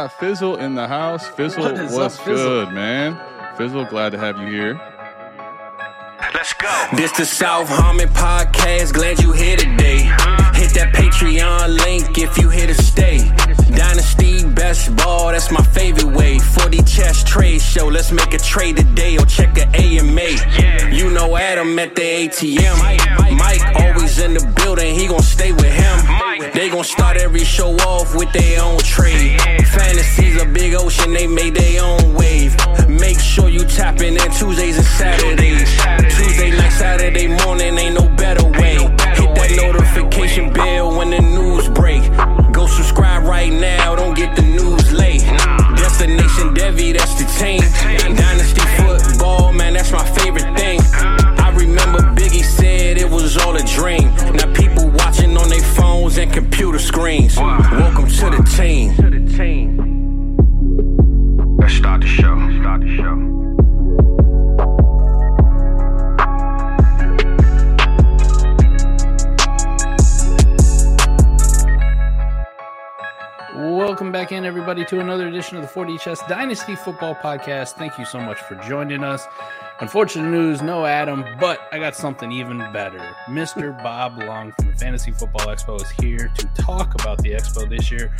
Got Fizzle in the house. Fizzle, What is what's up, Fizzle? good, man? Fizzle, glad to have you here. Let's go. This the South Harbor podcast. Glad you here today. Hit that Patreon link if you here to stay. Dynasty best ball, that's my favorite way. 4D Chess trade show, let's make a trade today or check a AMA. You know Adam at the ATM. Mike always in the building, he gon' stay with him. They gon' start every show off with their own trade. Fantasy's a big ocean, they made their own wave. Make sure you tapping in Tuesdays and Saturdays. Tuesday night, Saturday morning, ain't no better way. Hit that notification bell when the news break. Go subscribe right now, don't get the. Destination Devy, that's the team. Dynasty football, man, that's my favorite thing. I remember Biggie said it was all a dream. Now people watching on their phones and computer screens. Welcome to the team. To another edition of the 4D Chess Dynasty Football Podcast. Thank you so much for joining us. Unfortunate news, no Adam, but I got something even better. Mr. Bob Lung from the Fantasy Football Expo is here to talk about the Expo this year,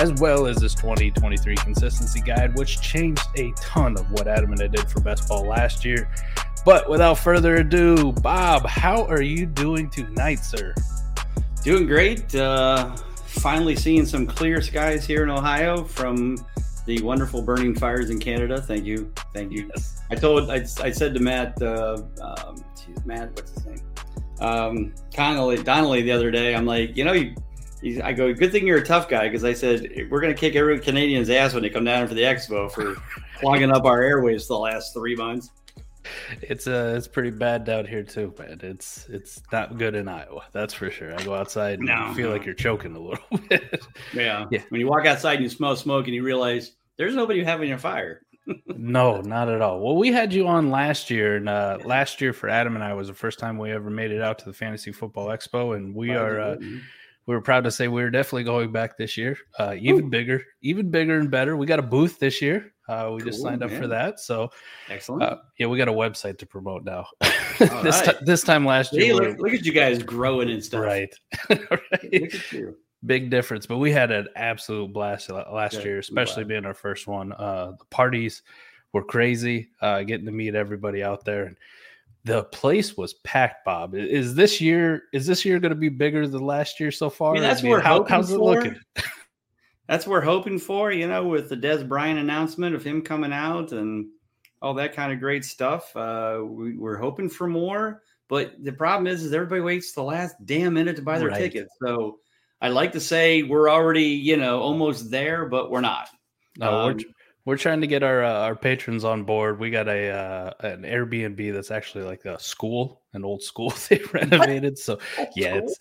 as well as this 2023 consistency guide, which changed a ton of what Adam and I did for best ball last year. But without further ado, Bob, how are you doing tonight, sir? Doing great. Uh, finally seeing some clear skies here in Ohio from the wonderful burning fires in Canada. Thank you. Thank you. I told, I, I said to Matt, uh, um, geez, Matt, what's his name? Um, Connolly, Donnelly the other day. I'm like, you know, you, he's, I go, good thing you're a tough guy because I said we're going to kick every Canadian's ass when they come down for the expo for clogging up our airways the last three months. It's uh it's pretty bad down here too, man. It's it's not good in Iowa, that's for sure. I go outside and No, you feel no. like you're choking a little bit. Yeah. Yeah. When you walk outside and you smell smoke and you realize there's nobody having a fire. no, not at all. Well, we had you on last year, and uh, last year for Adam and I was the first time we ever made it out to the Fantasy Football Expo, and we are uh, we were proud to say we're definitely going back this year, uh, even bigger, even bigger and better. We got a booth this year. Uh, we just Cool, signed up for that, so Excellent. uh, yeah, we got a website to promote now. This right. ti- this time last year, we look, look at you guys growing and stuff. right, Look right. at you. big difference but we had an absolute blast last Good. year especially being our first one uh the parties were crazy uh getting to meet everybody out there and the place was packed bob is this year is this year going to be bigger than last year so far I mean, that's what we're how, hoping how's it for. looking That's what we're hoping for, you know, with the Dez Bryant announcement of him coming out and all that kind of great stuff. Uh, we, we're hoping for more, but the problem is, is everybody waits the last damn minute to buy their Right. tickets. So I like to say we're already, you know, almost there, but we're not. no we're, Um, we're trying to get our uh, our patrons on board we got a uh, an airbnb that's actually like a school an old school they renovated so yeah it's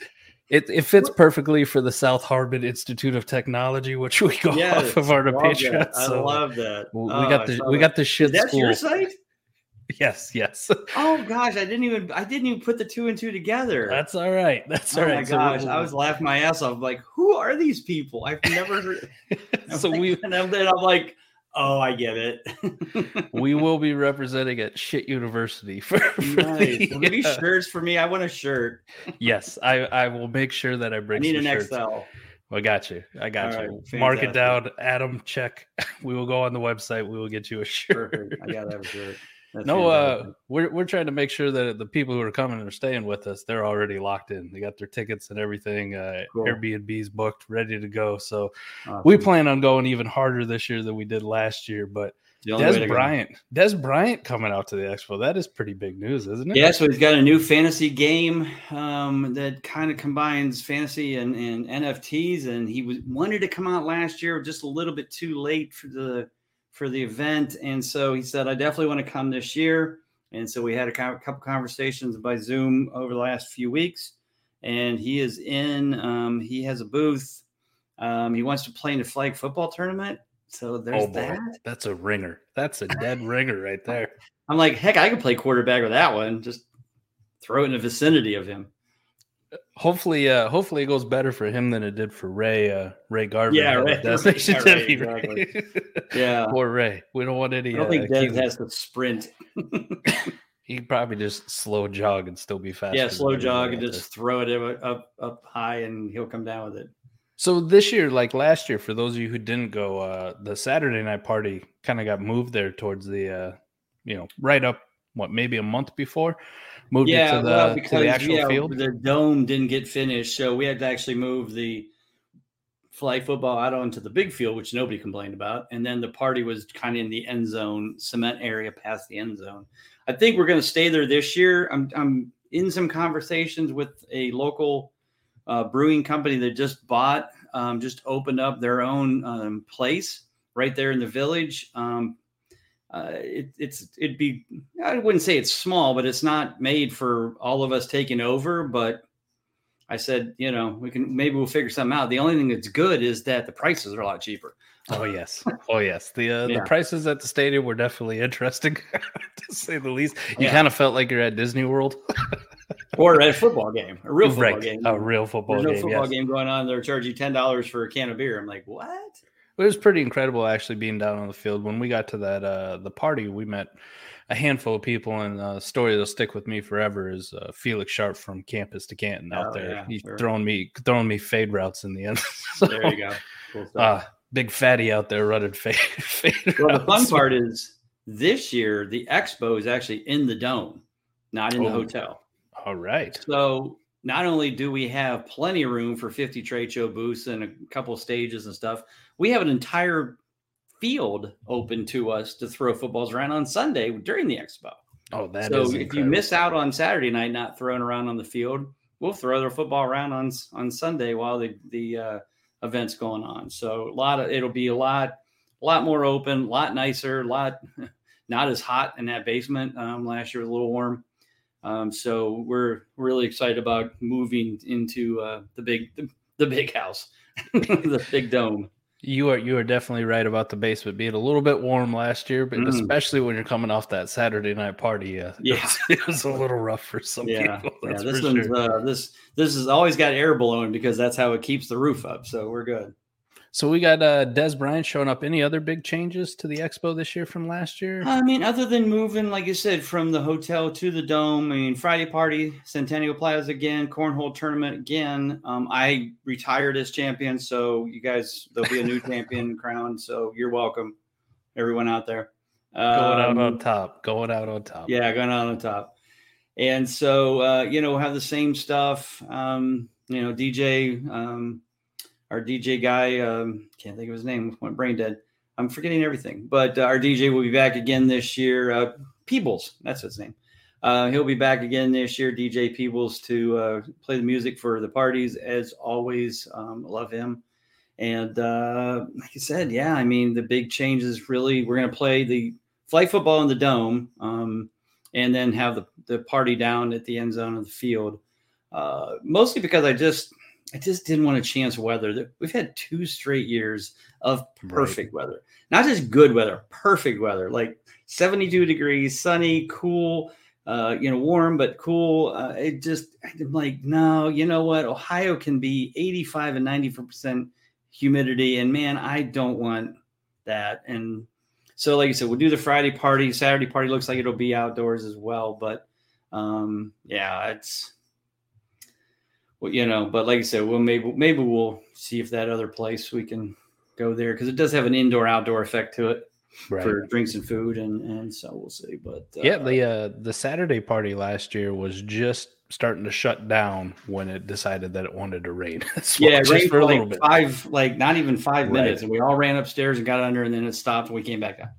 it, it fits perfectly for the South Harbor Institute of Technology, which we go Yeah, off of our Patreon. I so love that. we Oh, got the we got the shit That's school. your site? Yes, yes. Oh gosh, I didn't even I didn't even put the two and two together. That's all right. That's all oh right. my So gosh, I was laughing my ass off. Like, who are these people? I've never heard. so we and then I'm like, oh, I get it. we will be representing at shit university for, for nice. the, Well, give me uh, shirts for me. I want a shirt. yes I I will make sure that I bring. I need an shirts. XL. I got you. I got All you. right, Mark it down. Adam, check. We will go on the website. We will get you a shirt. Perfect. I gotta have a shirt. That's no, uh, we're we're trying to make sure that the people who are coming and are staying with us, they're already locked in. They got their tickets and everything. Uh, cool. Airbnb's booked, ready to go. So awesome. we plan on going even harder this year than we did last year. But Dez Bryant, Dez Bryant coming out to the expo. That is pretty big news, isn't it? Yeah. So he's got a new fantasy game um, that kind of combines fantasy and, and NFTs, and he was wanted to come out last year, just a little bit too late for the for the event. And so he said, I definitely want to come this year. And so we had a couple conversations by Zoom over the last few weeks. And he is in, um, he has a booth. Um, he wants to play in a flag football tournament. So there's oh that. That's a ringer. That's a dead ringer right there. I'm like, heck, I could play quarterback with that one. Just throw it in the vicinity of him hopefully, uh, hopefully it goes better for him than it did for Ray. Uh, Ray Garver. Yeah, Ray, Ray, yeah, Ray, exactly. yeah, poor Ray. We don't want any. I don't think uh, Dez has to sprint. he probably just slow jog and still be fast. Yeah, slow jog and just throw it up up high, and he'll come down with it. So this year, like last year, for those of you who didn't go, uh, the Saturday night party kind of got moved there towards the, uh, you know, right up what maybe a month before moved yeah, it to the, well, because, to the actual yeah, field? The dome didn't get finished, so we had to actually move the flag football out onto the big field, which nobody complained about. And then the party was kind of in the end zone, cement area past the end zone. I think we're going to stay there this year. I'm, I'm in some conversations with a local uh, brewing company that just bought, um, just opened up their own um, place right there in the village. Um, uh, it, it's it'd be I wouldn't say it's small, but it's not made for all of us taking over. But I said, you know, we can maybe we'll figure something out. The only thing that's good is that the prices are a lot cheaper. Oh yes, oh yes. The uh, yeah. the prices at the stadium were definitely interesting, to say the least. You yeah. kind of felt like you're at Disney World. or at a football game, a real football right. game. A real football There's game. no football yes. game going on. They're charging ten dollars for a can of beer. I'm like, what? It was pretty incredible actually being down on the field. When we got to that uh the party, we met a handful of people, and a story that'll stick with me forever is uh, Felix Sharp from campus to Canton out oh, there. Yeah, He's sure. throwing me throwing me fade routes in the end. so, there you go. Cool uh, big fatty out there running fade. fade well, routes. the fun part is this year the expo is actually in the dome, not in oh, the hotel. All right. So not only do we have plenty of room for 50 trade show booths and a couple stages and stuff, we have an entire field open to us to throw footballs around on Sunday during the expo. Oh, that so if you miss out on Saturday night not throwing around on the field, we'll throw their football around on on Sunday while the the uh, event's going on. So a lot of it'll be a lot a lot more open, a lot nicer, a lot not as hot in that basement. Um, last year was a little warm. Um, so we're really excited about moving into uh, the big the, the big house, the big dome. You are you are definitely right about the basement being a little bit warm last year, but mm. especially when you're coming off that Saturday night party. Uh, yeah, it was, it was, a little rough for some yeah. people. yeah, this one's sure. uh, this this has always got air blowing because that's how it keeps the roof up. So we're good. So we got uh, Dez Bryant showing up. Any other big changes to the expo this year from last year? I mean, other than moving, like you said, from the hotel to the dome. I mean, Friday party, Centennial Plaza again, cornhole tournament again. Um, I retired as champion, so you guys there'll be a new champion crowned. So you're welcome, everyone out there. Um, going out on um, top. Going out on top. Yeah, going out on top. And so uh, you know, we'll have the same stuff. Um, you know, DJ. Um, our DJ guy, um, can't think of his name, went brain dead. I'm forgetting everything, but uh, our DJ will be back again this year. Uh, Peebles, that's his name. Uh, he'll be back again this year, DJ Peebles, to uh, play the music for the parties. As always, um, love him. And uh, like I said, yeah, I mean, the big change is really we're going to play the flag football in the dome um, and then have the, the party down at the end zone of the field. Uh, mostly because I just I just didn't want to chance weather. We've had two straight years of perfect right. weather, not just good weather, perfect weather, like 72 degrees, sunny, cool, uh, you know, warm but cool. Uh, it just, I'm like, no, you know what? Ohio can be 85 and 94 percent humidity, and man, I don't want that. And so, like you said, we'll do the Friday party. Saturday party looks like it'll be outdoors as well, but um, yeah, it's well, you know, but like I said, well, maybe maybe we'll see if that other place we can go there because it does have an indoor outdoor effect to it. right. for drinks and food, and and so we'll see. But uh, yeah, the uh, the Saturday party last year was just starting to shut down when it decided that it wanted to rain. yeah, it rained for, like five, like not even five right. minutes, and we all ran upstairs and got under, and then it stopped, and we came back down.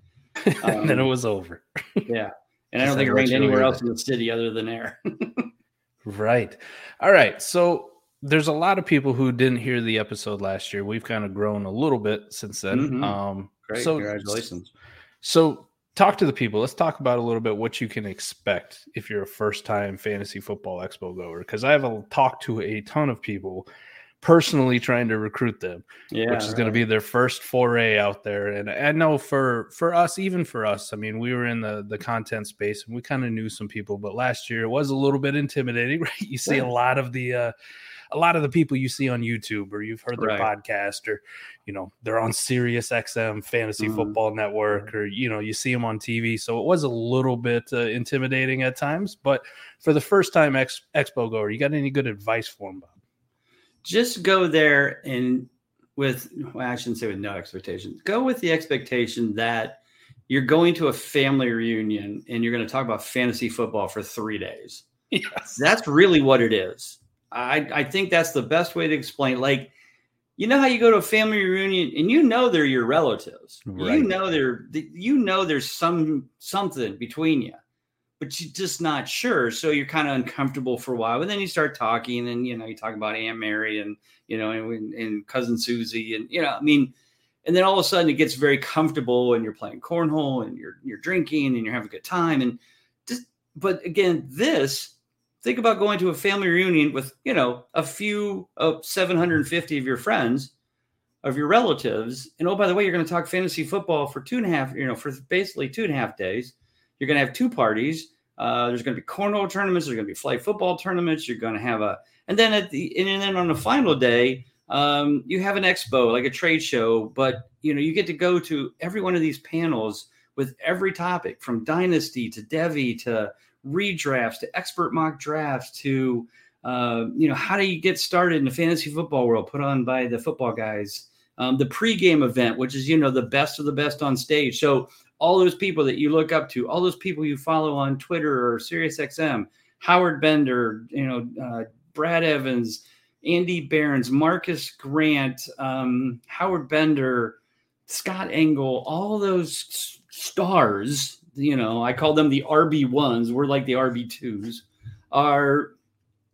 Um, and then it was over. yeah, and I don't think it rained anywhere else in the city other than there. right. All right. So there's a lot of people who didn't hear the episode last year. We've kind of grown a little bit since then. Mm-hmm. Um, Great. So, Congratulations. So talk to the people. Let's talk about a little bit what you can expect if you're a first time fantasy football expo goer. Because I have a, talked to a ton of people personally trying to recruit them, yeah, which is right. going to be their first foray out there. And I know for for us, even for us, I mean, we were in the the content space and we kind of knew some people, but last year it was a little bit intimidating. Right? You see yeah. a lot of the uh, a lot of the people you see on YouTube or you've heard their right. podcast or you know they're on Sirius XM Fantasy mm-hmm. Football Network or you know you see them on TV. So it was a little bit uh, intimidating at times, but for the first time ex- expo goer, you got any good advice for them, Bob? Just go there and with well, I shouldn't say with no expectations. Go with the expectation that you're going to a family reunion and you're going to talk about fantasy football for three days. Yes. That's really what it is. I, I think that's the best way to explain. Like, you know how you go to a family reunion and you know they're your relatives. Right. You know they're you know there's some something between you, but you're just not sure. So you're kind of uncomfortable for a while. And then you start talking, and you know you talk about Aunt Mary and you know and, and cousin Susie, and you know I mean, and then all of a sudden it gets very comfortable, and you're playing cornhole, and you're you're drinking, and you're having a good time, and just. But again, this think about going to a family reunion with you know a few of 750 of your friends of your relatives and oh by the way you're going to talk fantasy football for two and a half you know for basically two and a half days you're going to have two parties. Uh, there's going to be cornhole tournaments there's going to be flag football tournaments you're going to have a and then at the and then on the final day um, you have an expo like a trade show but you know you get to go to every one of these panels with every topic from dynasty to Devy to redrafts to expert mock drafts to uh, you know how do you get started in the fantasy football world put on by the football guys? Um, the pregame event which is you know the best of the best on stage. So all those people that you look up to all those people you follow on twitter or SiriusXM, howard bender you know uh, brad evans andy behrens Marcus grant um, howard bender scott engel all those stars you know, I call them the RB ones. We're like the RB twos, are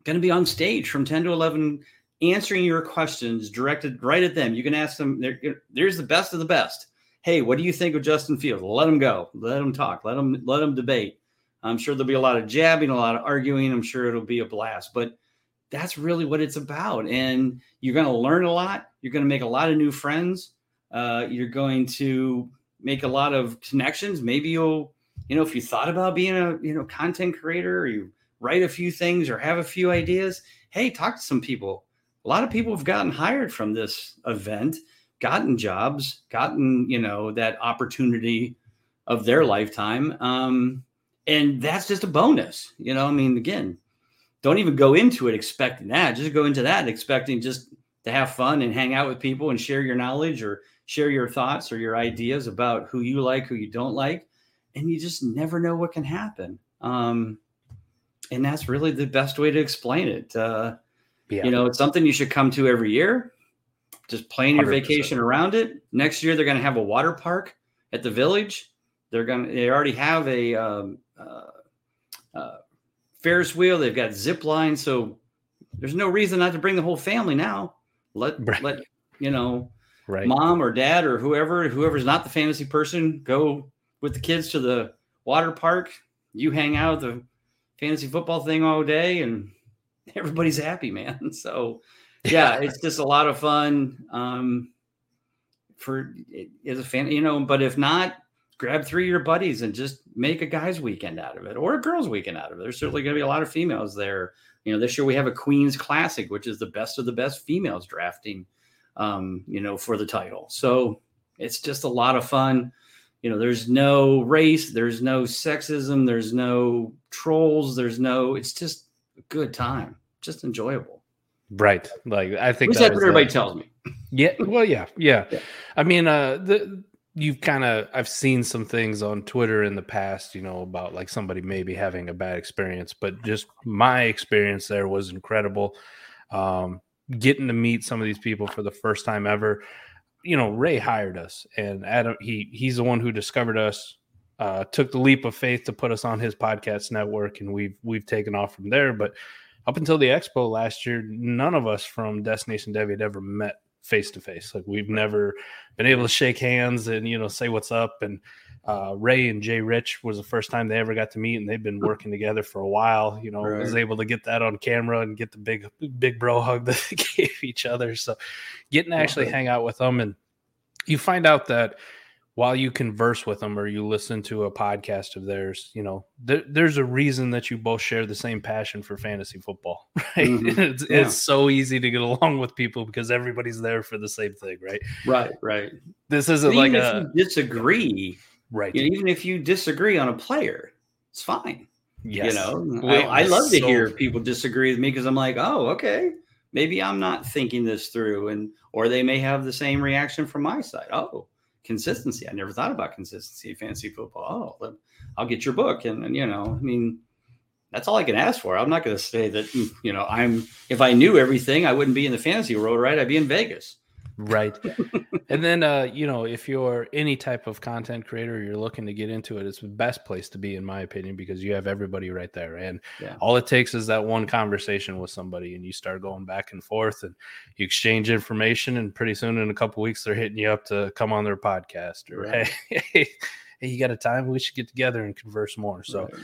going to be on stage from 10 to 11, answering your questions directed right at them. You can ask them, there's the best of the best. Hey, what do you think of Justin Fields? Let him go. Let him talk. Let him let him debate. I'm sure there'll be a lot of jabbing, a lot of arguing. I'm sure it'll be a blast, but that's really what it's about. And you're going to learn a lot. You're going to make a lot of new friends. Uh, you're going to make a lot of connections. Maybe you'll you know, if you thought about being a, you know, content creator or you write a few things or have a few ideas, hey, talk to some people. A lot of people have gotten hired from this event, gotten jobs, gotten, you know, that opportunity of their lifetime. Um, and that's just a bonus. You know, I mean, again, don't even go into it expecting that. Just go into that expecting just to have fun and hang out with people and share your knowledge or share your thoughts or your ideas about who you like, who you don't like and you just never know what can happen. Um, and that's really the best way to explain it. Uh, yeah. You know, it's something you should come to every year. Just plan your 100%. vacation around it. Next year, they're going to have a water park at the village. They're going to. They already have a um, uh, uh, Ferris wheel. They've got zip line. So there's no reason not to bring the whole family now. Let right. let you know, right. mom or dad or whoever whoever's not the fantasy person go with the kids to the water park. You hang out the fantasy football thing all day, and everybody's happy, man. So, yeah, it's just a lot of fun. Um, for as a fan, you know, but if not, grab three of your buddies and just make a guy's weekend out of it or a girl's weekend out of it. There's certainly going to be a lot of females there. You know, this year we have a Queen's Classic, which is the best of the best females drafting, um, you know, for the title. So it's just a lot of fun you know there's no race there's no sexism there's no trolls there's no it's just a good time just enjoyable right like i think that's what everybody tells me yeah well yeah, yeah, yeah i mean uh the you've kind of I've seen some things on Twitter in the past, you know, about like somebody maybe having a bad experience, but just my experience there was incredible. Um, getting to meet some of these people for the first time ever. You know, Ray hired us, and Adam he he's the one who discovered us. Uh, took the leap of faith to put us on his podcast network, and we've we've taken off from there. But up until the expo last year, none of us from Destination Devy had ever met face to face. Like we've never been able to shake hands and you know say what's up. And uh, Ray and Jay Rich was the first time they ever got to meet, and they've been working together for a while. You know, right. was able to get that on camera and get the big big bro hug that they gave each other. So getting to actually hang out with them and you find out that while you converse with them or you listen to a podcast of theirs, you know, th- there's a reason that you both share the same passion for fantasy football, right? Mm-hmm. it's, yeah. it's so easy to get along with people because everybody's there for the same thing, right? Right, right. This isn't like a disagree, right? You know, even if you disagree on a player, it's fine. Yes. You know, I, I, love to so... hear people disagree with me because I'm like, oh, okay, maybe I'm not thinking this through, and or they may have the same reaction from my side. Oh, consistency. I never thought about consistency fantasy football. Oh, I'll get your book. And, and, you know, I mean, that's all I can ask for. I'm not going to say that, you know, I'm, if I knew everything, I wouldn't be in the fantasy world, right? I'd be in Vegas. Right. and then, uh, you know, if you're any type of content creator, you're looking to get into it, it's the best place to be, in my opinion, because you have everybody right there. And yeah. all it takes is that one conversation with somebody, and you start going back and forth and you exchange information. And pretty soon, in a couple weeks, they're hitting you up to come on their podcast or, right. hey, hey, hey, you got a time? We should get together and converse more. So, right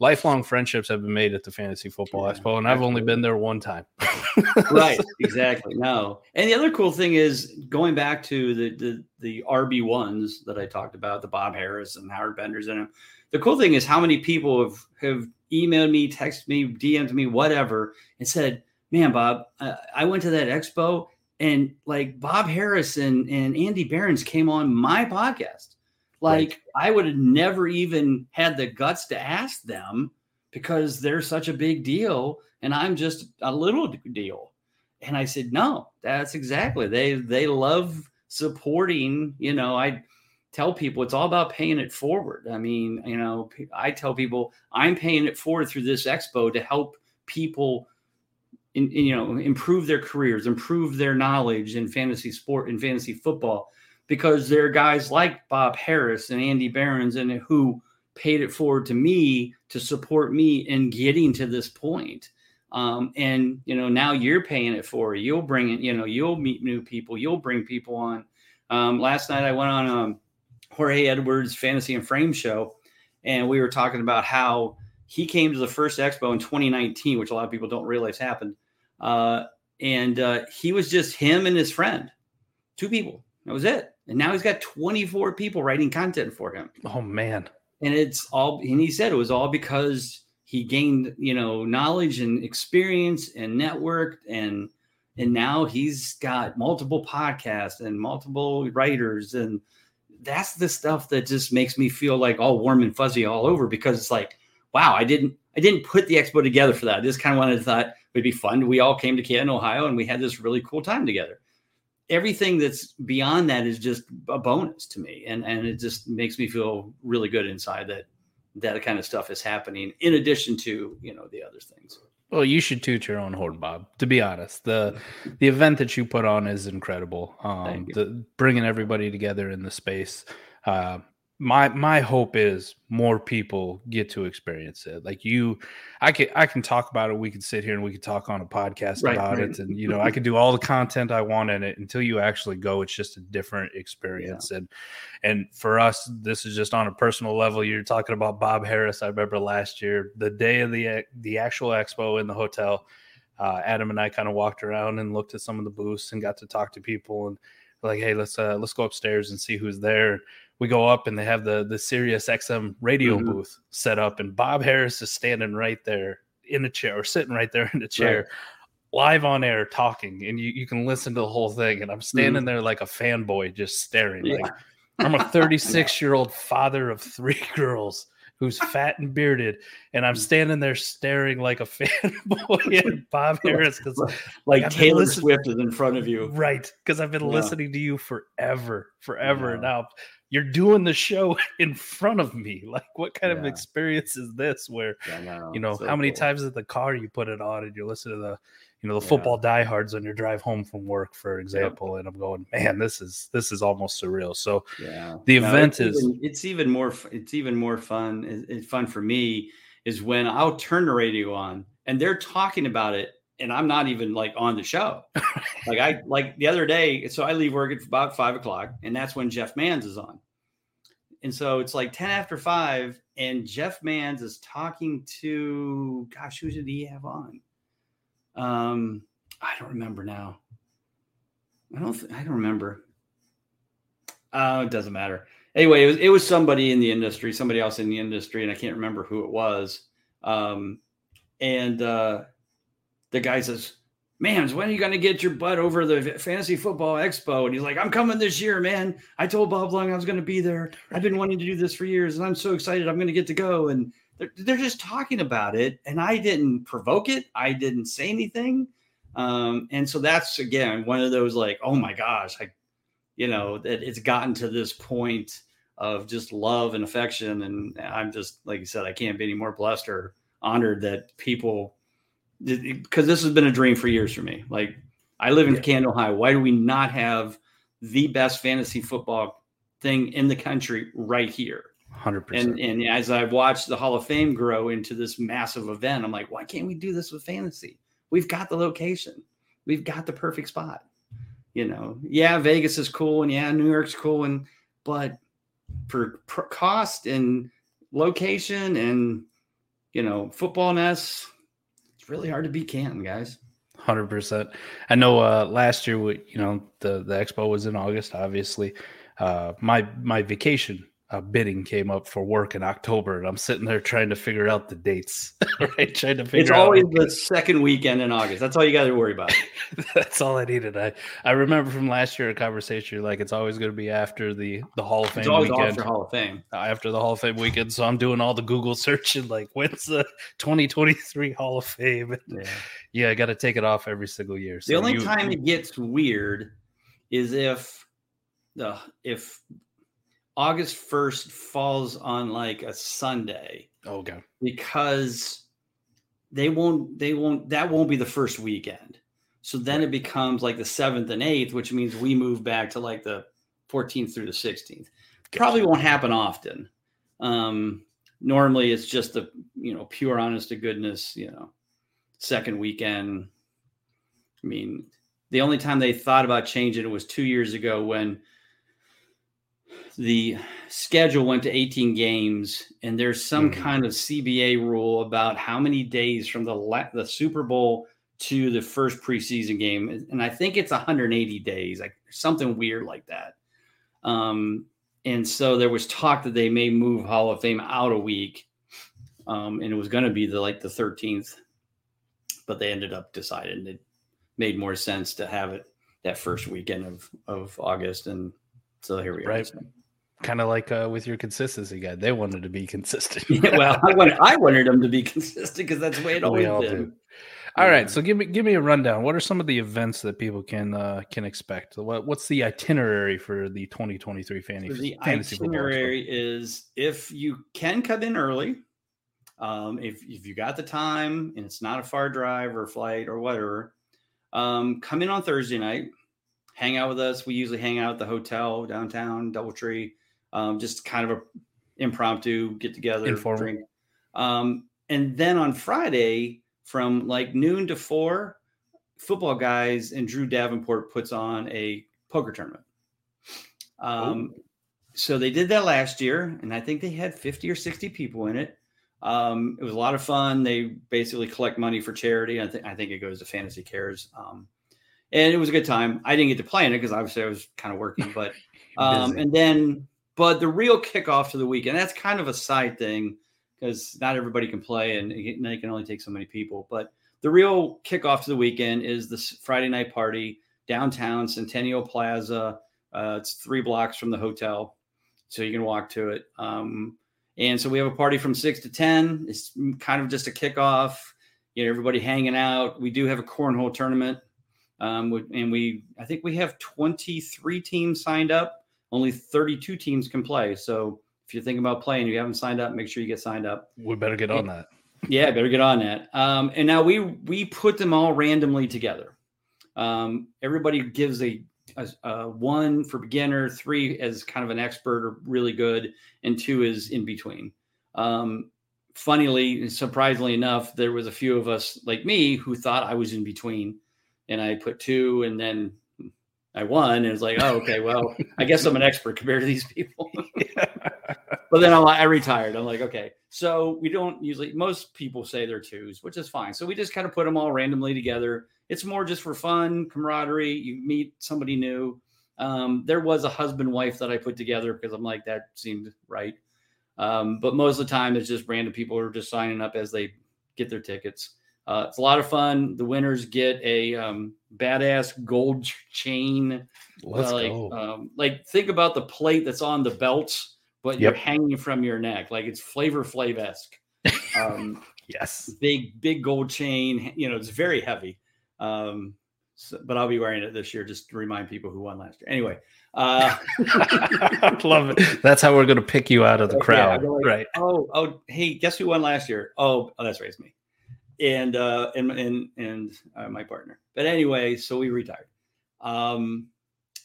lifelong friendships have been made at the Fantasy Football yeah, Expo, and I've only been there one time. right, exactly. No, and the other cool thing is going back to the the, the RB ones that I talked about, the Bob Harris and Howard Benders, and the cool thing is how many people have have emailed me, texted me, DM'd me, whatever, and said, "Man, Bob, uh, I went to that expo." And like Bob Harris and, and Andy Behrens came on my podcast like right. I would have never even had the guts to ask them because they're such a big deal and I'm just a little deal. And I said, "No, that's exactly. They they love supporting, you know, I tell people it's all about paying it forward. I mean, you know, I tell people I'm paying it forward through this expo to help people in, in, you know improve their careers, improve their knowledge in fantasy sport and fantasy football because there are guys like Bob Harris and Andy Behrens and who paid it forward to me to support me in getting to this point. Um, and you know, now you're paying it for You'll bring it, you know, you'll meet new people, you'll bring people on. Um, last night I went on um, Jorge Edwards Fantasy and Frame show, and we were talking about how he came to the first expo in 2019, which a lot of people don't realize happened. Uh, and uh, he was just him and his friend, two people. That was it. And now he's got 24 people writing content for him. Oh man. And it's all and he said it was all because he gained, you know, knowledge and experience and networked and and now he's got multiple podcasts and multiple writers and that's the stuff that just makes me feel like all warm and fuzzy all over because it's like wow i didn't i didn't put the expo together for that i just kind of wanted to thought it'd be fun we all came to canton ohio and we had this really cool time together everything that's beyond that is just a bonus to me. And and it just makes me feel really good inside that that kind of stuff is happening in addition to you know the other things. Well you should toot your own horn bob to be honest. The the event that you put on is incredible. Um the bringing everybody together in the space uh my my hope is more people get to experience it. Like you i can i can talk about it. We can sit here and we can talk on a podcast right, about right. it and you know i can do all the content i want in it. Until you actually go it's just a different experience. Yeah. and and for us this is just on a personal level. You're talking about bob harris i remember last year the day of the the actual expo in the hotel uh, adam and i kind of walked around and looked at some of the booths and got to talk to people and like hey let's uh let's go upstairs and see who's there we go up and they have the the Sirius XM radio mm-hmm. booth set up, and Bob Harris is standing right there in a chair or sitting right there in a chair. Right. Live on air talking, and you, you can listen to the whole thing. And I'm standing mm-hmm. there like a fanboy, just staring. Yeah. Like I'm a 36 year old father of three girls who's fat and bearded, and I'm mm. standing there staring like a fanboy at Bob Harris because like, like Taylor Swift is in front of you, right? Because I've been yeah. listening to you forever, forever. Yeah. Now you're doing the show in front of me. Like, what kind Yeah. of experience is this? Where I know. you know So how many cool. times in the car you put it on and you listen to the you know the Yeah. football diehards on your drive home from work, for example. And I'm going, man, this is this is almost surreal. So Yeah. The No, event it's is- even- it's even more it's even more fun. It's fun for me is when I'll turn the radio on and they're talking about it and I'm not even like on the show. like I like the other day, so I leave work at about five o'clock, and that's when Jeff Mans is on. And so it's like 10 after five, and Jeff Mans is talking to gosh, who did he have on? Um, I don't remember now. I don't th- I don't remember. Uh, it doesn't matter. Anyway, it was it was somebody in the industry, somebody else in the industry, and I can't remember who it was. Um, and uh, the guy says, "Man, when are you going to get your butt over the fantasy football expo?" And he's like, "I'm coming this year, man. I told Bob Lung I was going to be there. I've been wanting to do this for years, and I'm so excited. I'm going to get to go." And they're, they're just talking about it, and I didn't provoke it. I didn't say anything. Um, and so that's again one of those like, oh my gosh, I you know that it's gotten to this point of just love and affection and i'm just like you said i can't be any more blessed or honored that people because this has been a dream for years for me like i live in Yeah. Canton, Ohio. why do we not have the best fantasy football thing in the country right here hundred percent. and and as I've watched the Hall of Fame grow into this massive event, I'm like, why can't we do this with fantasy? We've got the location, we've got the perfect spot. You know, yeah, Vegas is cool, and yeah, New York's cool, and but for cost and location and you know football nest, it's really hard to beat Canton, guys. Hundred percent. I know. Uh, last year, we, you know, the the expo was in August. Obviously, uh, my my vacation uh, bidding came up for work in October, and I'm sitting there trying to figure out the dates. right, trying to figure It's out. always the second weekend in August. That's all you got to worry about. That's all I needed. I I remember from last year a conversation. You're like, it's always going to be after the the Hall of Fame It's always weekend. after Hall of Fame. after the Hall of Fame weekend. So I'm doing all the Google searching, like, when's the 2023 Hall of Fame? Yeah. Yeah, I got to take it off every single year. The only you- time it gets weird is if the if August first falls on like a Sunday Oh, okay. because they won't they won't that won't be the first weekend. So then it becomes like the seventh and eighth, which means we move back to like the 14th through the 16th. Probably won't happen often. Um, normally it's just the you know pure honest to goodness, you know, second weekend. I mean, the only time they thought about changing it was two years ago when the schedule went to 18 games and there's some Mhm. kind of CBA rule about how many days from the la- the Super Bowl to the first preseason game and I think it's 180 days like something weird like that um and so there was talk that they may move Hall of Fame out a week um and it was going to be the like the 13th but they ended up deciding it made more sense to have it that first weekend of of August and so here we are Right. Kind of like uh, with your consistency guy. They wanted to be consistent. Yeah, well, I wanted I wanted them to be consistent because that's the way it We always all been. do. All right, so give me give me a rundown. What are some of the events that people can uh, can expect? What, what's the itinerary for the 2023 fantasy, So the fantasy itinerary is if you can come in early, um, if if you got the time and it's not a far drive or flight or whatever, um, come in on Thursday night, hang out with us. We usually hang out at the hotel downtown, DoubleTree, um, just kind of a impromptu get together, Informal. drink. Um, and then on Friday from like noon to four, football guys and Drew Davenport puts on a poker tournament. Um, so they did that last year, and I think they had 50 or 60 people in it. Um, it was a lot of fun. They basically collect money for charity. I think I think it goes to Fantasy Cares. Um, and it was a good time. I didn't get to play in it because obviously I was kind of working, but um, and then but the real kickoff to the weekend, that's kind of a side thing because not everybody can play and they can only take so many people. But the real kickoff to the weekend is this Friday night party downtown Centennial Plaza. Uh, it's three blocks from the hotel, so you can walk to it. Um, and so we have a party from six to ten. It's kind of just a kickoff. You know, everybody hanging out. We do have a cornhole tournament, um, and we I think we have twenty three teams signed up. Only 32 teams can play. So if you're thinking about playing, you haven't signed up, make sure you get signed up. We better get on that. Yeah, better get on that. Um, and now we we put them all randomly together. Um, everybody gives a, a, a, one for beginner, three as kind of an expert or really good, and two is in between. Um, funnily, and surprisingly enough, there was a few of us like me who thought I was in between, and I put two, and then I won, and it's like, oh, okay, well, I guess I'm an expert compared to these people. but then I'm like, I retired. I'm like, okay. So we don't usually. Most people say they're twos, which is fine. So we just kind of put them all randomly together. It's more just for fun, camaraderie. You meet somebody new. Um, there was a husband wife that I put together because I'm like that seemed right. Um, but most of the time, it's just random people who are just signing up as they get their tickets. Uh, it's a lot of fun. The winners get a um, badass gold chain. Let's uh, like, go. Um, like think about the plate that's on the belts, but Yep. you're hanging from your neck. Like it's Flavor Flav esque. Um, yes. big, big gold chain. You know, it's very heavy. Um, so, but I'll be wearing it this year just to remind people who won last year. Anyway, uh, Love it. That's how we're going to pick you out of the crowd. I'm like, right. oh, oh, hey, guess who won last year? Oh, oh that's right, it's me, and uh, and and and uh, my partner. But anyway, so we retired. Um,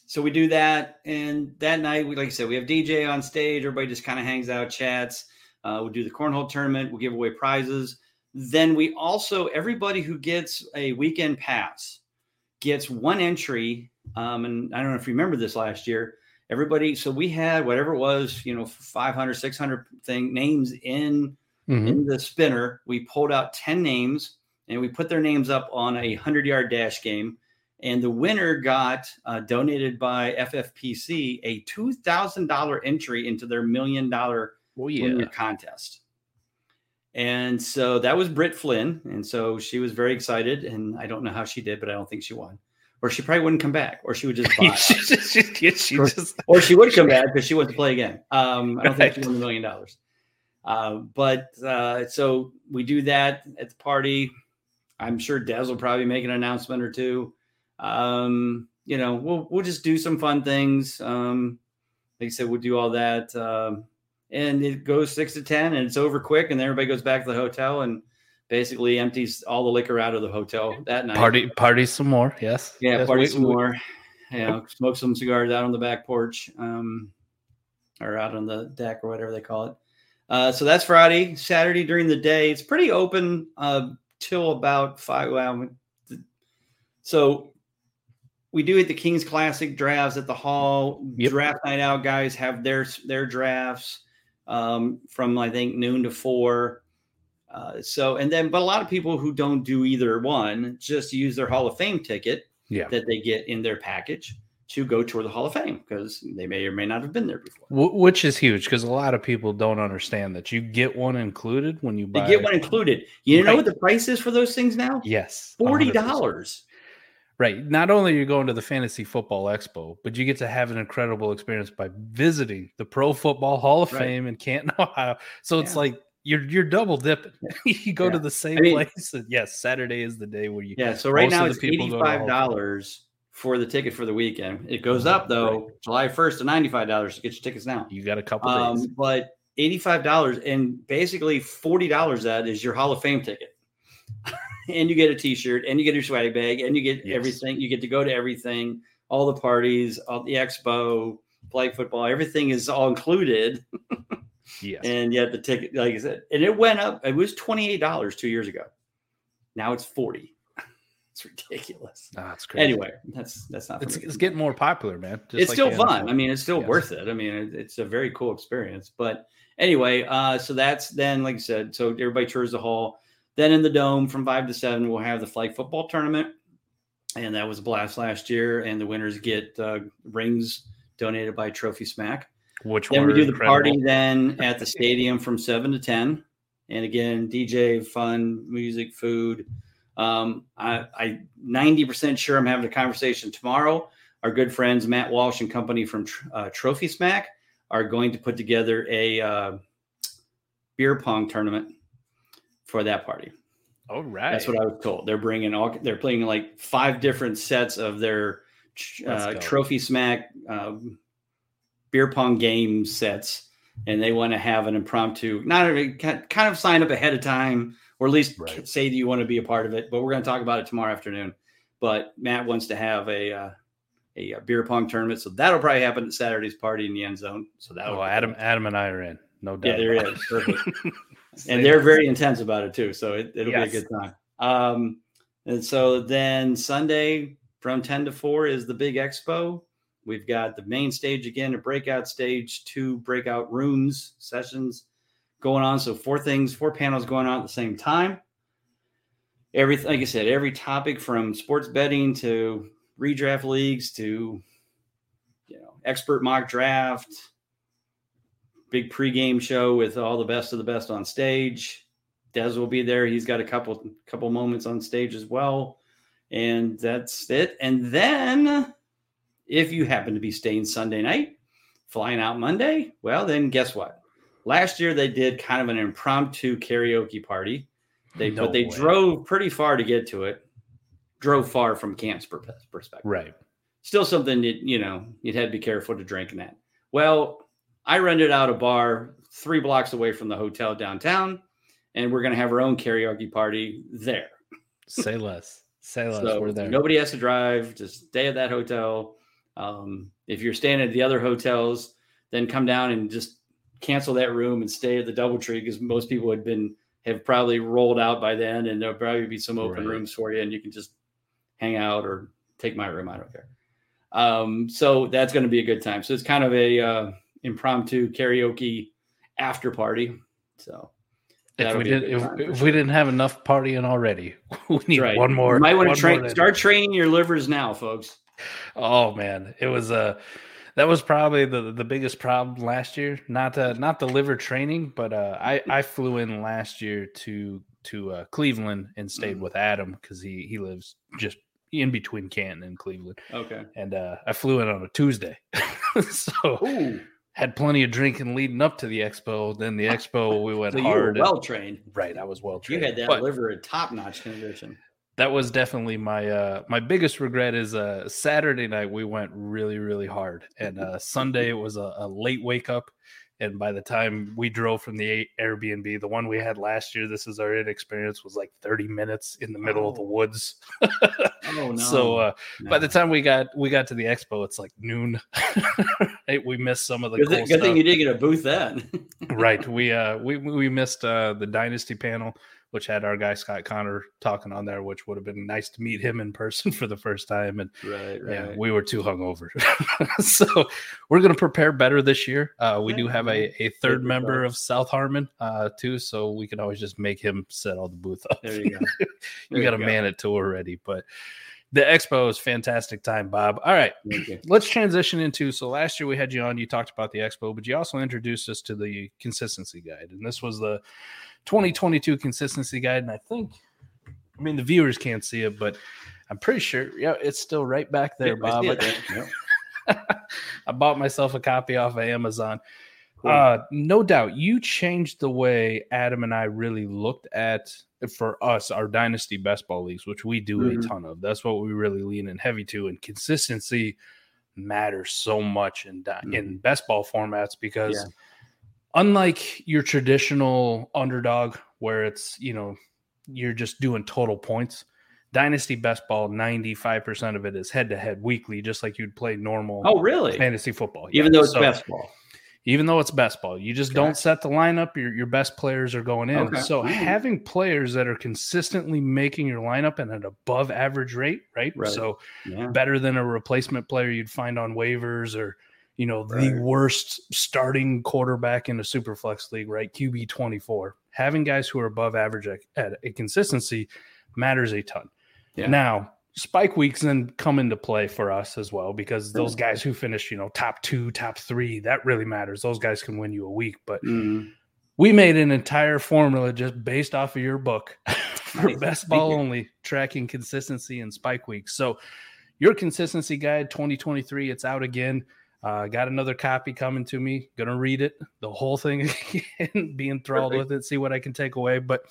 so we do that, and that night, we like I said, we have DJ on stage. Everybody just kind of hangs out, chats. Uh, we do the cornhole tournament. We give away prizes. Then we also everybody who gets a weekend pass gets one entry. Um, and I don't know if you remember this last year everybody so we had whatever it was you know 500 600 thing names in Mhm. in the spinner we pulled out 10 names and we put their names up on a 100 yard dash game and the winner got uh, donated by ffpc a $2000 entry into their million dollar winner yeah. contest and so that was Britt Flynn. And so she was very excited. And I don't know how she did, but I don't think she won. Or she probably wouldn't come back, or she would just buy. she just, she, she Or- just or she would come back because she wants to play again. Um, I don't think she won a million dollars. Uh, but uh, so we do that at the party. I'm sure Dez will probably make an announcement or two. Um, you know, we'll we'll just do some fun things. Um, like I said, we'll do all that. Um, and it goes six to ten, and it's over quick, and then everybody goes back to the hotel and basically empties all the liquor out of the hotel that night. party party some more. Yes. Yeah, Yes, party we- some we- more. Yeah, smoke some cigars out on the back porch, um, or out on the deck or whatever they call it. Uh, so that's Friday. Saturday during the day, it's pretty open uh, till about five. Well, so we do at the Kings Classic drafts at the hall. Yep. Draft night out guys have their their drafts um, from I think noon to four. Uh, so and then, but a lot of people who don't do either one just use their Hall of Fame ticket Yeah. that they get in their package to go tour the Hall of Fame because they may or may not have been there before. Which is huge because a lot of people don't understand that you get one included when you buy. get one included. You know what the price is for those things now? Yes. forty dollars. Right. Not only are you going to the Fantasy Football Expo, but you get to have an incredible experience by visiting the Pro Football Hall of Right. Fame in Canton, Ohio. So it's like you're you're double dipping. you go to the same I mean- place. Yes, Saturday is the day where you Yeah. So right now it's the people go to the Hall of eighty-five Fame. dollars for the ticket for the weekend. It goes up though July first to ninety-five dollars to get your tickets now. you got a couple Um, days. but eighty-five dollars and basically forty dollars that is your Hall of Fame ticket. and you get a T-shirt, and you get your swag bag, and you get Yes. everything. You get to go to everything, all the parties, all the expo, flag football, everything is all included. Yes. And yet the ticket, like I said, and it went up. It was twenty-eight dollars two years ago. Now it's forty. It's ridiculous. Ah, it's crazy. Anyway, that's that's not. it's, it's getting more popular, man. Just it's like still fun. I mean, it's still Yes. worth it. I mean, it, it's a very cool experience. But anyway, uh, so that's then, like I said, so everybody tours the hall. Then in the dome from five to seven, we'll have the flag football tournament, and that was a blast last year. And the winners get uh, rings donated by Trophy Smack. which Then we do the incredible. party then at the stadium from seven to ten, and again DJ, fun, music, food. Um, I, I 90% sure I'm having a conversation tomorrow. Our good friends Matt Walsh and company from Tr- uh, Trophy Smack are going to put together a uh, beer pong tournament for that party. All right. That's what I was told. They're bringing all. They're playing like five different sets of their uh. Trophy Smack um, beer pong game sets, and they want to have an impromptu, not a, kind of sign up ahead of time, or at least Right. say that you want to be a part of it. But we're going to talk about it tomorrow afternoon. But Matt wants to have a uh, a, uh beer pong tournament, so that'll probably happen at Saturday's party in the end zone. So that Oh, Adam, Adam, and I are in. No doubt. yeah, there is. Perfect. And they're very intense about it too. So it, it'll Yes. be a good time. Um, and so then Sunday from 10 to 4 is the big expo. We've got the main stage again, a breakout stage, two breakout rooms, sessions going on. So four things, four panels going on at the same time. Everything, like I said, every topic from sports betting to redraft leagues to you know expert mock draft, big pregame show with all the best of the best on stage. Dez will be there. He's got a couple couple moments on stage as well. And that's it. And then if you happen to be staying Sunday night, flying out Monday, well then guess what? Last year they did kind of an impromptu karaoke party. They No but they way. drove pretty far to get to it. Drove far from camp's perspective Right. still something that you know you'd have to be careful to drink in that. Well, I rented out a bar three blocks away from the hotel downtown, and we're going to have our own karaoke party there. Say less. Say less. So We're there. nobody has to drive. Just stay at that hotel. Um, if you're staying at the other hotels, then come down and just cancel that room and stay at the DoubleTree because most people had been have probably rolled out by then, and there'll probably be some open Right. rooms for you, and you can just hang out or take my room. I don't care. Um, so that's going to be a good time. So it's kind of a uh, impromptu karaoke after party. So if we did, if, if, we didn't have enough partying already, we need Right. one more. You might want to train, start training your livers now, folks. Oh man, it was uh that was probably the the biggest problem last year. Not uh not the liver training, but uh I I flew in last year to to uh, Cleveland and stayed Mhm. with Adam because he he lives just in between Canton and Cleveland, Okay. and uh I flew in on a Tuesday, so Ooh, had plenty of drinking leading up to the expo. Then the expo we went so you were hard. well trained. right, I was well trained. You had that but- liver at top notch condition. That was definitely my uh my biggest regret is uh saturday night we went really really hard. And uh sunday it was a, a late wake up. And by the time we drove from the airbnb the one we had last year this is our inexperience was like 30 minutes in the middle of the Oh. woods. Oh no! so uh by the time we got we got to the expo it's like noon. Right, we missed some of the good, cool thing, good thing you did get a booth then. right. We uh we we missed uh the dynasty panel which had our guy scott connor talking on there which would have been nice to meet him in person for the first time. And right, right. yeah we were too hungover. So we're going to prepare better this year. Uh we do have a, a third Good member of South Harbor uh too so we can always just make him set all the booth up. There you go. you got to go. man it to already but the expo is fantastic time bob. All right let's transition into so last year we had you on you talked about the expo but you also introduced us to the consistency guide and this was the 2022 consistency guide and i think i mean the viewers can't see it but i'm pretty sure yeah it's still right back there bob it i bought myself a copy off of amazon Cool. uh no doubt you changed the way adam and i really looked at for us our dynasty best ball leagues which we do Mhm. a ton of that's what we really lean in heavy to and consistency matters so much in di- in best ball formats because Mm-hmm. Yeah. Unlike your traditional underdog where it's you know you're just doing total points dynasty best ball 95% of it is head to head weekly just like you'd play normal oh, really? fantasy football Even Yeah. though it's So- best ball. even though it's best ball you just Okay. don't set the lineup your, your best players are going in Okay. so Mm. having players that are consistently making your lineup at an above average rate right, Right. so Yeah. better than a replacement player you'd find on waivers or you know the worst starting quarterback in a super flex league right qb 24 having guys who are above average at, at a consistency matters a ton Yeah. now spike weeks then come into play for us as well because those guys who finish you know top two top three that really matters those guys can win you a week but Mhm. we made an entire formula just based off of your book for best ball only tracking consistency and spike weeks. So your consistency guide 2023, it's out again. Uh, got another copy coming to me. Gonna read it, the whole thing again, be enthralled Perfect. with it, see what I can take away. But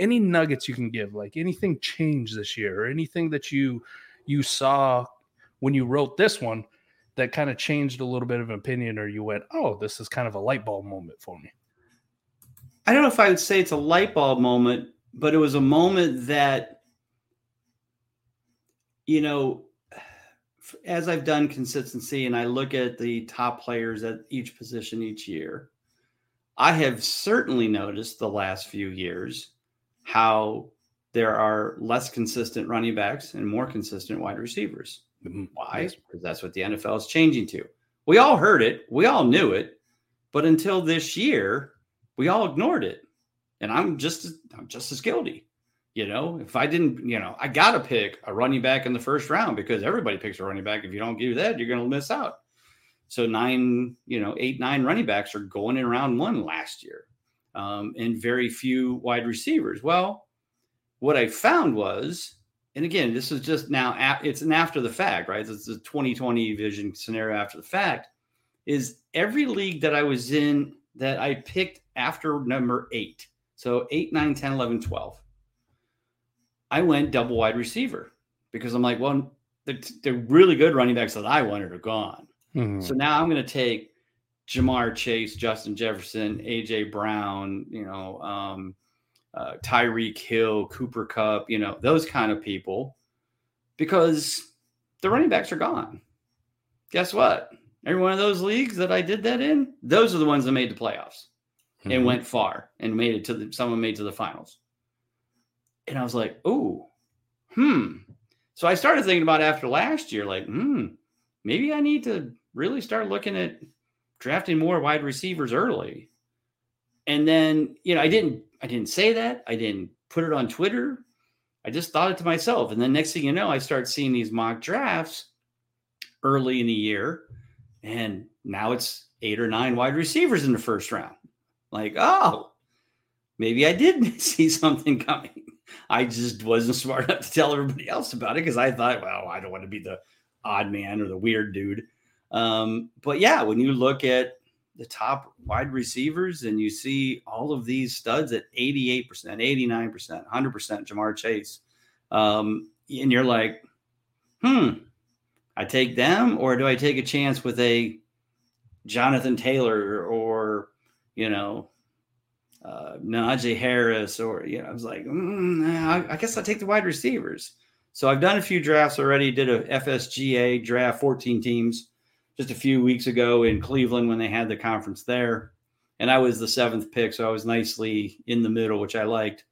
any nuggets you can give, like anything changed this year, or anything that you you saw when you wrote this one that kind of changed a little bit of opinion, or you went, "Oh, this is kind of a light bulb moment for me"? I don't know if I would say it's a light bulb moment, but it was a moment that, you know, as I've done consistency and I look at the top players at each position each year, I have certainly noticed the last few years how there are less consistent running backs and more consistent wide receivers. Mm-hmm. Why? Because that's what the NFL is changing to. We all heard it, we all knew it, but until this year, we all ignored it. And I'm just I'm just as guilty. You know, if I didn't, you know, I got to pick a running back in the first round because everybody picks a running back. If you don't do that, you're going to miss out. So nine, you know, eight, nine running backs are going in round one last year, um, and very few wide receivers. Well, what I found was, and again, this is just now, it's an after the fact, right? It's a 2020 vision scenario after the fact. Is every league that I was in that I picked after number eight, so eight, nine, 10, 11, 12 I went double wide receiver because I'm like, well, the, the really good running backs that I wanted are gone. Mm-hmm. So now I'm going to take Ja'Marr Chase, Justin Jefferson, AJ Brown, you know, um, uh, Tyreek Hill, Cooper Kupp, you know, those kind of people because the running backs are gone. Guess what? Every one of those leagues that I did that in, those are the ones that made the playoffs mm-hmm. and went far and made it to the, someone made to the finals. And I was like, oh, hmm. So I started thinking about after last year, like, hmm, maybe I need to really start looking at drafting more wide receivers early. And then, you know, I didn't I didn't say that. I didn't put it on Twitter. I just thought it to myself. And then next thing you know, I start seeing these mock drafts early in the year. And now it's eight or nine wide receivers in the first round. Like, oh, maybe I did see something coming. I just wasn't smart enough to tell everybody else about it because I thought, well, I don't want to be the odd man or the weird dude. Um, but yeah, when you look at the top wide receivers and you see all of these studs at 88%, 89%, 100% Ja'Marr Chase, um, and you're like, hmm, I take them or do I take a chance with a Jonathan Taylor or, you know, uh, Najee Harris, or you know, I was like, mm, I, I guess I'll take the wide receivers. So I've done a few drafts already. Did a FSGA draft, 14 teams, just a few weeks ago in Cleveland when they had the conference there, and I was the seventh pick, so I was nicely in the middle, which I liked.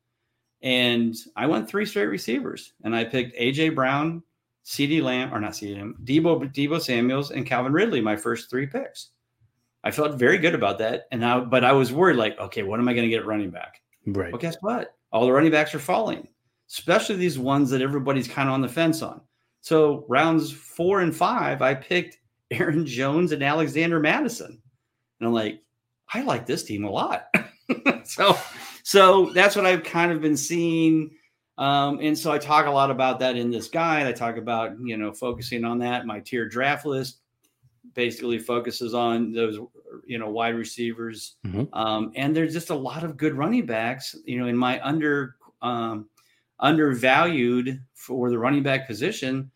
And I went three straight receivers, and I picked AJ Brown, CeeDee Lamb, or not CeeDee Lamb, Debo Deebo Samuel's, and Calvin Ridley, my first three picks. I felt very good about that. And now, but I was worried, like, okay, what am I going to get at running back? Right. Well, guess what? All the running backs are falling, especially these ones that everybody's kind of on the fence on. So rounds four and five, I picked Aaron Jones and Alexander Mattison. And I'm like, I like this team a lot. so, so that's what I've kind of been seeing. Um, and so I talk a lot about that in this guide. I talk about, you know, focusing on that, my tier draft list basically focuses on those you know wide receivers. Mm-hmm. um, and there's just a lot of good running backs you know in my under um, undervalued for the running back position.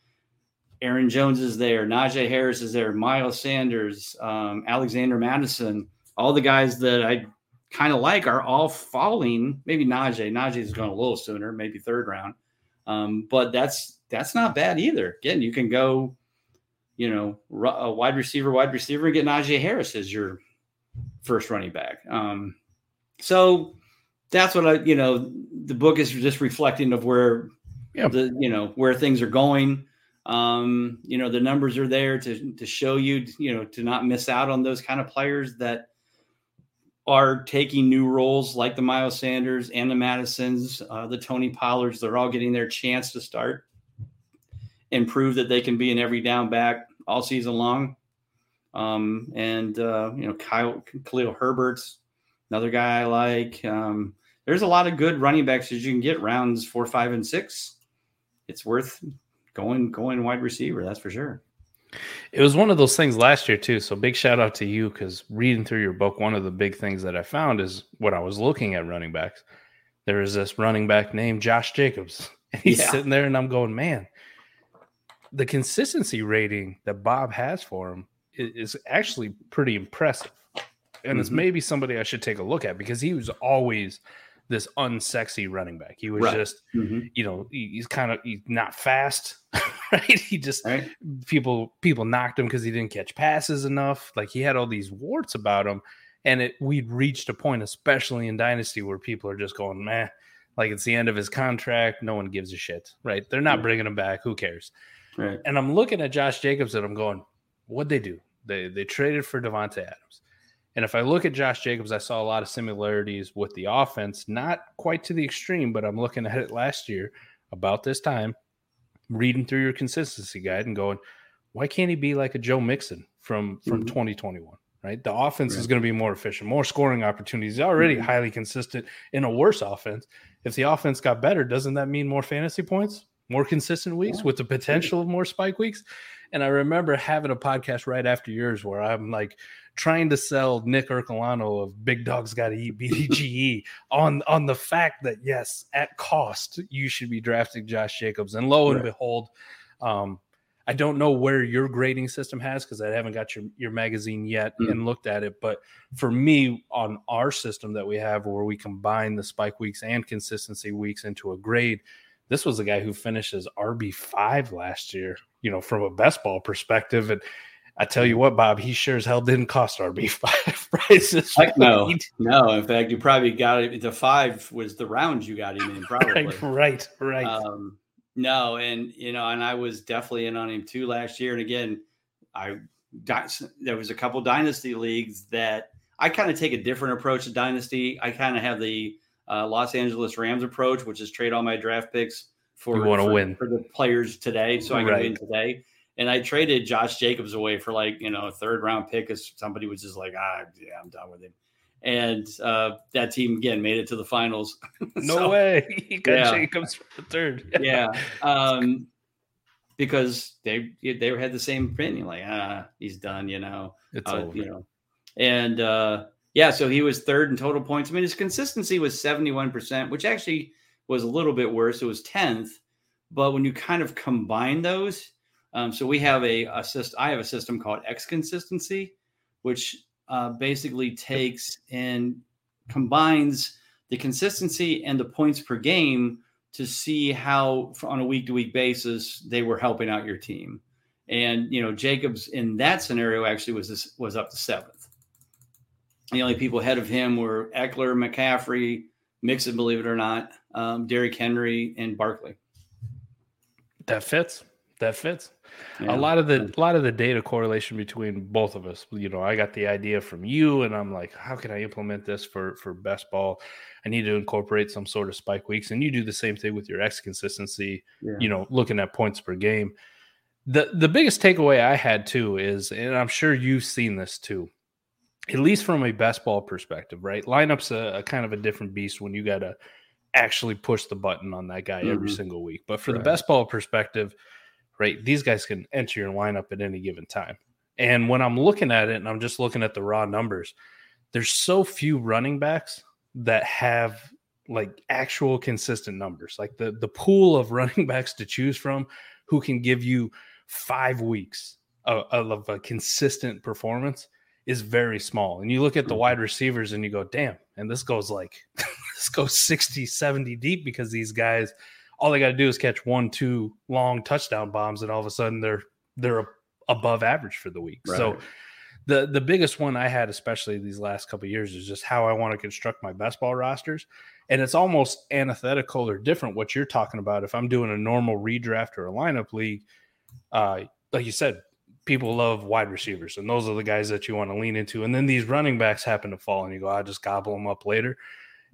Aaron jones is there najee harris is there miles sanders um, alexander Mattison. All the guys that i kind of like are all falling. Maybe najee najee is going a little sooner maybe third round. Um, but that's that's not bad either. Again you can go you know, a wide receiver, wide receiver, and get Najee Harris as your first running back. Um, so that's what I, you know, the book is just reflecting of where yep. the, you know, where things are going. Um, you know, the numbers are there to to show you, you know, to not miss out on those kind of players that are taking new roles like the Miles Sanders and the Mattisons, uh, the Tony Pollards. They're all getting their chance to start and prove that they can be an every down back all season long. Um, and uh, you know, Kyle Khalil Herbert's another guy I like. Um, there's a lot of good running backs that you can get rounds four, five, and six. It's worth going going wide receiver, that's for sure. It was one of those things last year too. So big shout out to you because reading through your book, one of the big things that I found is what I was looking at running backs. There is this running back named Josh Jacobs. And he's yeah. sitting there, and I'm going, man, the consistency rating that Bob has for him is, is actually pretty impressive. And mm-hmm. it's maybe somebody I should take a look at because he was always this unsexy running back. He was right. just, mm-hmm. you know, he, he's kind of he's not fast, right? He just right. people people knocked him because he didn't catch passes enough. Like he had all these warts about him, and it we'd reached a point, especially in dynasty, where people are just going, man, like it's the end of his contract. No one gives a shit, right? They're not yeah. bringing him back. Who cares? Right. And I'm looking at Josh Jacobs and I'm going, what'd they do? They they traded for Davante Adams. And if I look at Josh Jacobs, I saw a lot of similarities with the offense, not quite to the extreme, but I'm looking at it last year about this time, reading through your consistency guide and going, why can't he be like a Joe Mixon from from mm-hmm. 2021? Right, the offense right. is going to be more efficient, more scoring opportunities. He's already mm-hmm. highly consistent in a worse offense. If the offense got better, doesn't that mean more fantasy points, more consistent weeks with the potential of more spike weeks? And I remember having a podcast right after yours where I'm like trying to sell Nick Ercolano of Big Dogs Got to Eat BDGE on on the fact that yes, at cost you should be drafting Josh Jacobs. And lo and behold, um, I don't know where your grading system has because I haven't got your your magazine yet mm. and looked at it. But for me, on our system that we have, where we combine the spike weeks and consistency weeks into a grade, this was a guy who finished as RB five last year. You know, from a best ball perspective, and I tell you what, Bob, he sure as hell didn't cost RB five prices. Heck no, no. In fact, you probably got it. The five was the round you got him in, probably. right, right. right. Um, no, and you know, and I was definitely in on him too last year. And again, I there was a couple dynasty leagues that I kind of take a different approach to dynasty. I kind of have the uh, Los Angeles Rams approach, which is trade all my draft picks for you want to win for the players today, so I can right. win today. And I traded Josh Jacobs away for like you know a third round pick because somebody was just like, ah, yeah, I'm done with him. And uh, that team again made it to the finals. no so, way, he got yeah. Jacobs for the third. yeah, um, because they they had the same opinion, like ah, he's done, you know, it's uh, you know, and uh, yeah, so he was third in total points. I mean, his consistency was 71%, which actually was a little bit worse. It was 10th. But when you kind of combine those, um, so we have a, system, I have a system called X consistency, which uh, basically takes and combines the consistency and the points per game to see how on a week to week basis they were helping out your team. And you know, Jacobs in that scenario actually was this, was up to seventh. The only people ahead of him were Ekeler, McCaffrey, Mixon, believe it or not, um, Derrick Henry, and Barkley. That fits. That fits. Yeah. A lot of the a lot of the data correlation between both of us. You know, I got the idea from you, and I'm like, how can I implement this for for best ball? I need to incorporate some sort of spike weeks, and you do the same thing with your X consistency. Yeah. You know, looking at points per game. The the biggest takeaway I had too is, and I'm sure you've seen this too at least from a best ball perspective, right? Lineup's a, a kind of a different beast when you got to actually push the button on that guy mm-hmm. every single week. But for right. the best ball perspective, right, these guys can enter your lineup at any given time. And when I'm looking at it and I'm just looking at the raw numbers, there's so few running backs that have like actual consistent numbers. Like the the pool of running backs to choose from who can give you 5 weeks of, of a consistent performance is very small. And you look at the mm-hmm. wide receivers and you go, damn, and this goes like this goes 60, 70 deep because these guys all they got to do is catch one, two long touchdown bombs, and all of a sudden they're they're above average for the week. Right. So the the biggest one I had, especially these last couple years, is just how I want to construct my best ball rosters. And it's almost antithetical or different what you're talking about. If I'm doing a normal redraft or a lineup league, uh, like you said, people love wide receivers, and those are the guys that you want to lean into. And then these running backs happen to fall, and you go, I just gobble them up later.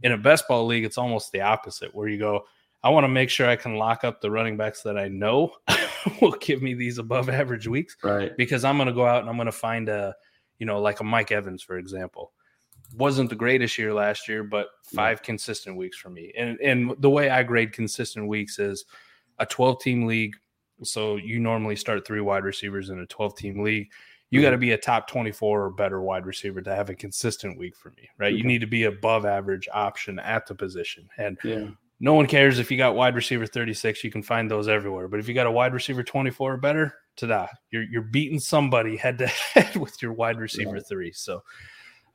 In a best ball league, it's almost the opposite, where you go, I want to make sure I can lock up the running backs that I know will give me these above average weeks, right? Because I'm going to go out and I'm going to find a, you know, like a Mike Evans, for example. Wasn't the greatest year last year, but five consistent weeks for me. And and the way I grade consistent weeks is a 12 team league so you normally start three wide receivers in a 12 team league. You got to be a top 24 or better wide receiver to have a consistent week for me, right? You need to be above average option at the position. And yeah. no one cares if you got wide receiver 36, you can find those everywhere. But if you got a wide receiver 24 or better, ta-da, you're you're beating somebody head to head with your wide receiver right. three. So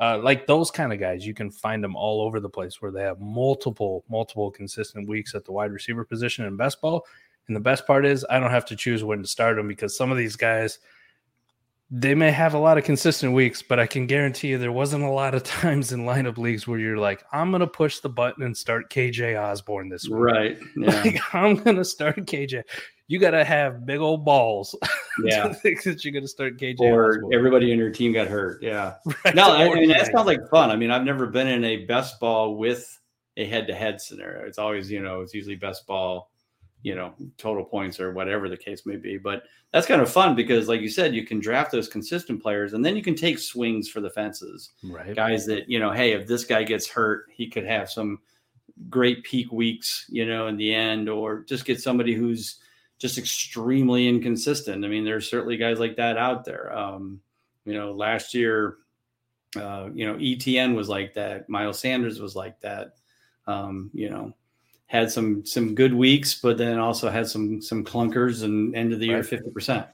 uh, like those kind of guys, you can find them all over the place where they have multiple, multiple consistent weeks at the wide receiver position in best ball. And the best part is I don't have to choose when to start them because some of these guys – they may have a lot of consistent weeks, but I can guarantee you there wasn't a lot of times in lineup leagues where you're like, I'm gonna push the button and start KJ Osborn this week. Right. Yeah. Like, I'm gonna start KJ. You gotta have big old balls. Yeah. that you're gonna start KJ. Or Osborn. everybody in your team got hurt. Yeah. Right. No, I mean that sounds like fun. I mean, I've never been in a best ball with a head to head scenario. It's always, you know, it's usually best ball you know total points or whatever the case may be. But that's kind of fun because like you said you can draft those consistent players and then you can take swings for the fences. Right. Guys that you know hey if this guy gets hurt he could have some great peak weeks you know in the end or just get somebody who's just extremely inconsistent. I mean there's certainly guys like that out there. Um you know last year uh you know etn was like that. Miles sanders was like that. Um you know had some some good weeks, but then also had some some clunkers and end of the year fifty percent.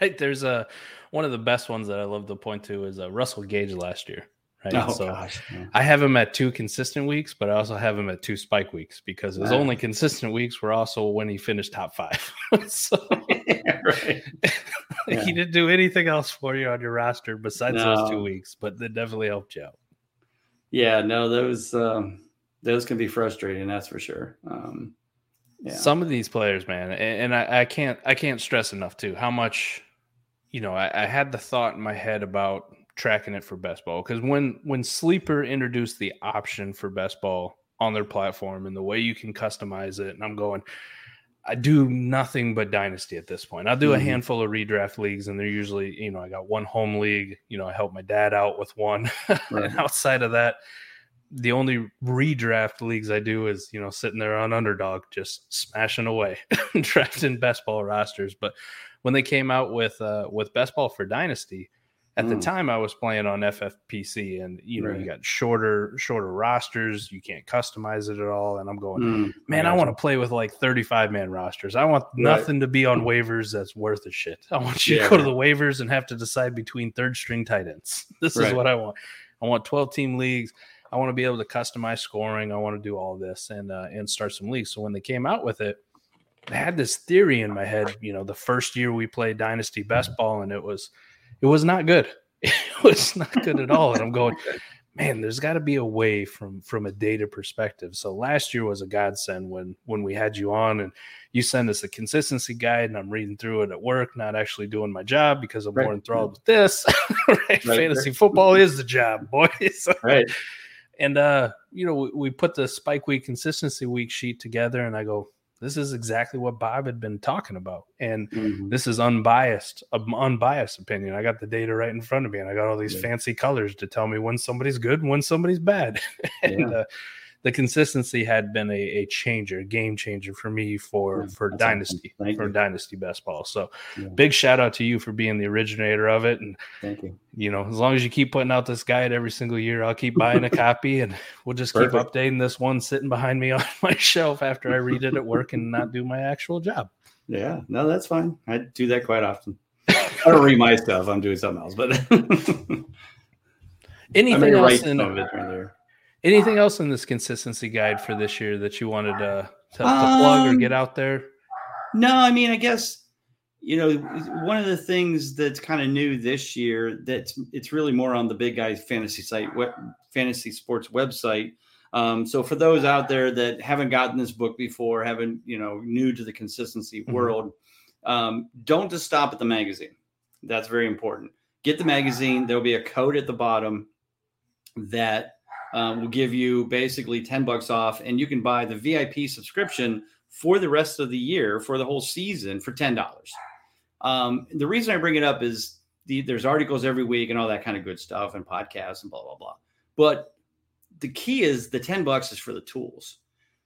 Right. There's a one of the best ones that I love to point to is uh, Russell Gage last year. Right. Oh, so gosh. I have him at two consistent weeks, but I also have him at two spike weeks because his wow. only consistent weeks were also when he finished top five. so right. yeah. he didn't do anything else for you on your roster besides no. those two weeks, but that definitely helped you out. Yeah, no, those um those can be frustrating. That's for sure. Um, yeah. Some of these players, man, and, and I, I, can't I can't stress enough too how much, you know, I, I had the thought in my head about tracking it for best ball because when when Sleeper introduced the option for best ball on their platform and the way you can customize it, and I'm going. I do nothing but dynasty at this point. I'll do a mm-hmm. handful of redraft leagues, and they're usually, you know, I got one home league. You know, I help my dad out with one. Right. and outside of that, the only redraft leagues I do is you know sitting there on underdog, just smashing away, drafting best ball rosters. But when they came out with uh, with best ball for dynasty, at mm. the time I was playing on FFPC, and you know right. you got shorter shorter rosters, you can't customize it at all. And I'm going, mm. man, I, I want to play with like 35 man rosters. I want right. nothing to be on waivers that's worth a shit. I want you yeah. to go to the waivers and have to decide between third string tight ends. This right. is what I want. I want 12 team leagues. I want to be able to customize scoring. I want to do all this and uh, and start some leagues. So when they came out with it, I had this theory in my head. You know, the first year we played Dynasty mm-hmm. Best Ball, and it was it was not good. It was not good at all. And I'm going, man, there's got to be a way from from a data perspective. So last year was a godsend when when we had you on and you send us a consistency guide, and I'm reading through it at work, not actually doing my job because I'm right. more enthralled mm. with this. right? right? Fantasy football mm-hmm. is the job, boys. right. And uh, you know, we, we put the Spike Week consistency week sheet together, and I go, this is exactly what Bob had been talking about, and mm-hmm. this is unbiased, unbiased opinion. I got the data right in front of me, and I got all these yeah. fancy colors to tell me when somebody's good and when somebody's bad. and yeah. uh, the consistency had been a, a changer, game changer for me for yeah, for dynasty for you. dynasty best ball. So yeah. big shout out to you for being the originator of it. And thank you. You know, as long as you keep putting out this guide every single year, I'll keep buying a copy and we'll just Perfect. keep updating this one sitting behind me on my shelf after I read it at work and not do my actual job. Yeah, no, that's fine. I do that quite often. I don't read my stuff. I'm doing something else, but anything else in of it right there. Anything else in this consistency guide for this year that you wanted to, to, to plug or get um, out there? No, I mean, I guess you know one of the things that's kind of new this year that's it's really more on the big guys fantasy site, what fantasy sports website. Um, so for those out there that haven't gotten this book before, haven't you know new to the consistency mm-hmm. world, um, don't just stop at the magazine. That's very important. Get the magazine. There'll be a code at the bottom that um, will give you basically 10 bucks off and you can buy the VIP subscription for the rest of the year for the whole season for $10. Um, the reason I bring it up is the, there's articles every week and all that kind of good stuff and podcasts and blah, blah, blah. But the key is the 10 bucks is for the tools.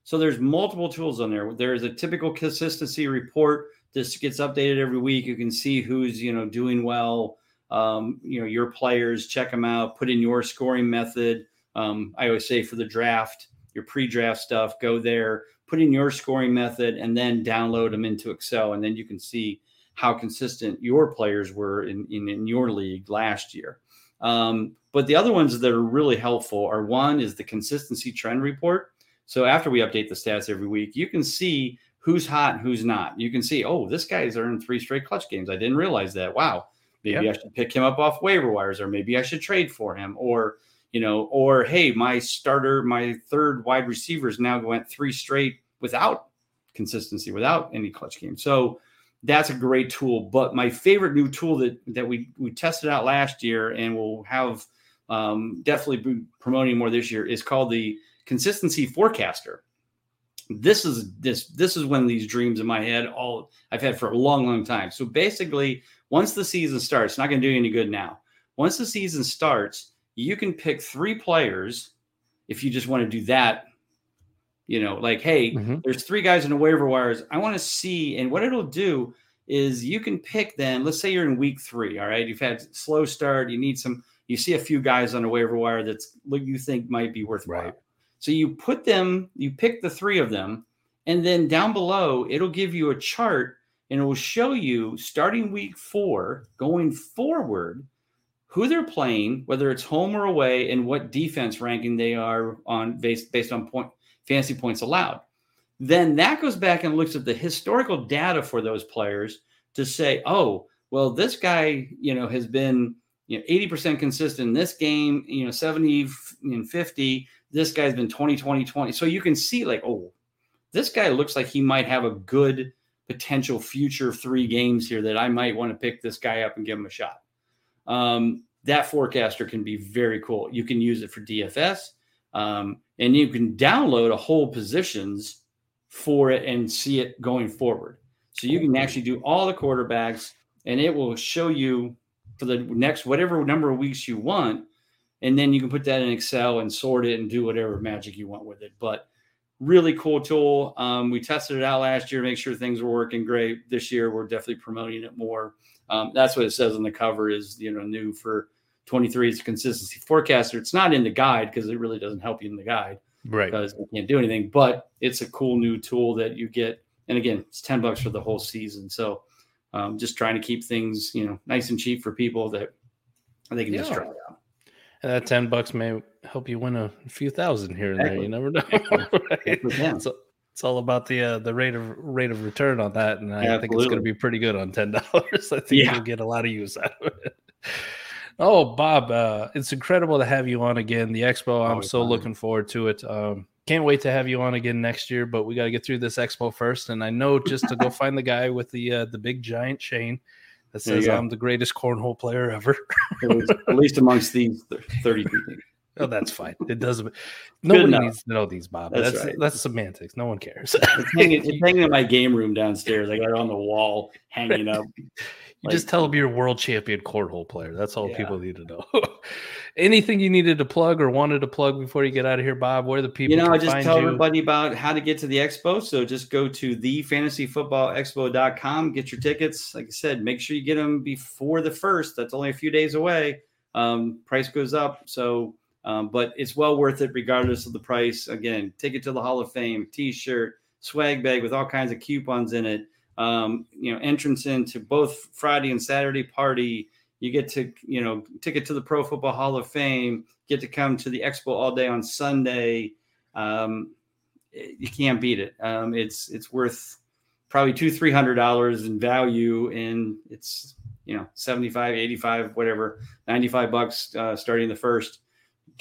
So there's multiple tools on there. There's a typical consistency report. This gets updated every week. You can see who's, you know, doing well. Um, you know, your players, check them out, put in your scoring method. Um, I always say for the draft, your pre-draft stuff, go there, put in your scoring method, and then download them into Excel, and then you can see how consistent your players were in in, in your league last year. Um, but the other ones that are really helpful are one is the consistency trend report. So after we update the stats every week, you can see who's hot and who's not. You can see, oh, this guy's earned three straight clutch games. I didn't realize that. Wow. Maybe yep. I should pick him up off waiver wires, or maybe I should trade for him, or you know, or hey, my starter, my third wide receivers now went three straight without consistency, without any clutch game. So that's a great tool. But my favorite new tool that that we we tested out last year and will have um, definitely be promoting more this year is called the consistency forecaster. This is this this is one of these dreams in my head all I've had for a long, long time. So basically, once the season starts, not going to do any good now. Once the season starts, you can pick three players if you just want to do that you know like hey mm-hmm. there's three guys in the waiver wires i want to see and what it'll do is you can pick then let's say you're in week three all right you've had slow start you need some you see a few guys on the waiver wire that's what you think might be worthwhile right. so you put them you pick the three of them and then down below it'll give you a chart and it will show you starting week four going forward who they're playing whether it's home or away and what defense ranking they are on based based on point fantasy points allowed. Then that goes back and looks at the historical data for those players to say, oh, well, this guy, you know, has been you know 80% consistent in this game, you know, 70 and 50. This guy's been 20, 20, 20. So you can see, like, oh, this guy looks like he might have a good potential future three games here that I might want to pick this guy up and give him a shot. Um, that forecaster can be very cool. You can use it for DFS. Um, and you can download a whole positions for it and see it going forward. So you can actually do all the quarterbacks and it will show you for the next whatever number of weeks you want. And then you can put that in Excel and sort it and do whatever magic you want with it. But really cool tool. Um, we tested it out last year, make sure things were working great. This year, we're definitely promoting it more. Um, that's what it says on the cover is, you know, new for 23 is a consistency forecaster. It's not in the guide because it really doesn't help you in the guide. Right. Because you can't do anything, but it's a cool new tool that you get. And again, it's 10 bucks for the whole season. So um, just trying to keep things, you know, nice and cheap for people that they can yeah. just try it out. And that 10 bucks may help you win a few thousand here and there. You never know. right? so, it's all about the uh, the rate of rate of return on that, and I Absolutely. think it's going to be pretty good on ten dollars. I think yeah. you'll get a lot of use out of it. Oh, Bob, uh, it's incredible to have you on again. The expo, I'm so looking forward to it. Um, can't wait to have you on again next year, but we got to get through this expo first. And I know just to go find the guy with the uh, the big giant chain that says I'm the greatest cornhole player ever. at least amongst these 30 people. Oh, that's fine. It doesn't. Nobody needs to know these, Bob. That's that's, right. that's semantics. No one cares. it's, hanging, it's hanging in my game room downstairs. I got it on the wall, hanging up. You like, just tell them you're a world champion cornhole player. That's all yeah. people need to know. Anything you needed to plug or wanted to plug before you get out of here, Bob? Where the people? You know, I just tell you? everybody about how to get to the expo. So just go to thefantasyfootballexpo.com, get your tickets. Like I said, make sure you get them before the first. That's only a few days away. Um, price goes up, so um, but it's well worth it regardless of the price. Again, ticket to the Hall of Fame, T-shirt, swag bag with all kinds of coupons in it um, you know, entrance into both Friday and Saturday party. You get to, you know, ticket to the Pro Football Hall of Fame. Get to come to the expo all day on Sunday. Um, you can't beat it. Um, it's it's worth probably two three hundred dollars in value, and it's you know 75 85 whatever 95 bucks uh, starting the first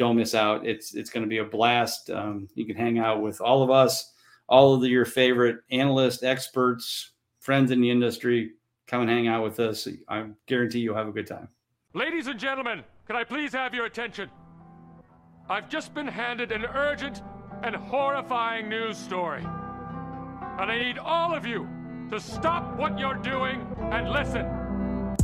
don't miss out it's it's going to be a blast um, you can hang out with all of us all of the, your favorite analysts experts friends in the industry, come and hang out with us. I guarantee you'll have a good time. Ladies and gentlemen, can I please have your attention? I've just been handed an urgent and horrifying news story. And I need all of you to stop what you're doing and listen.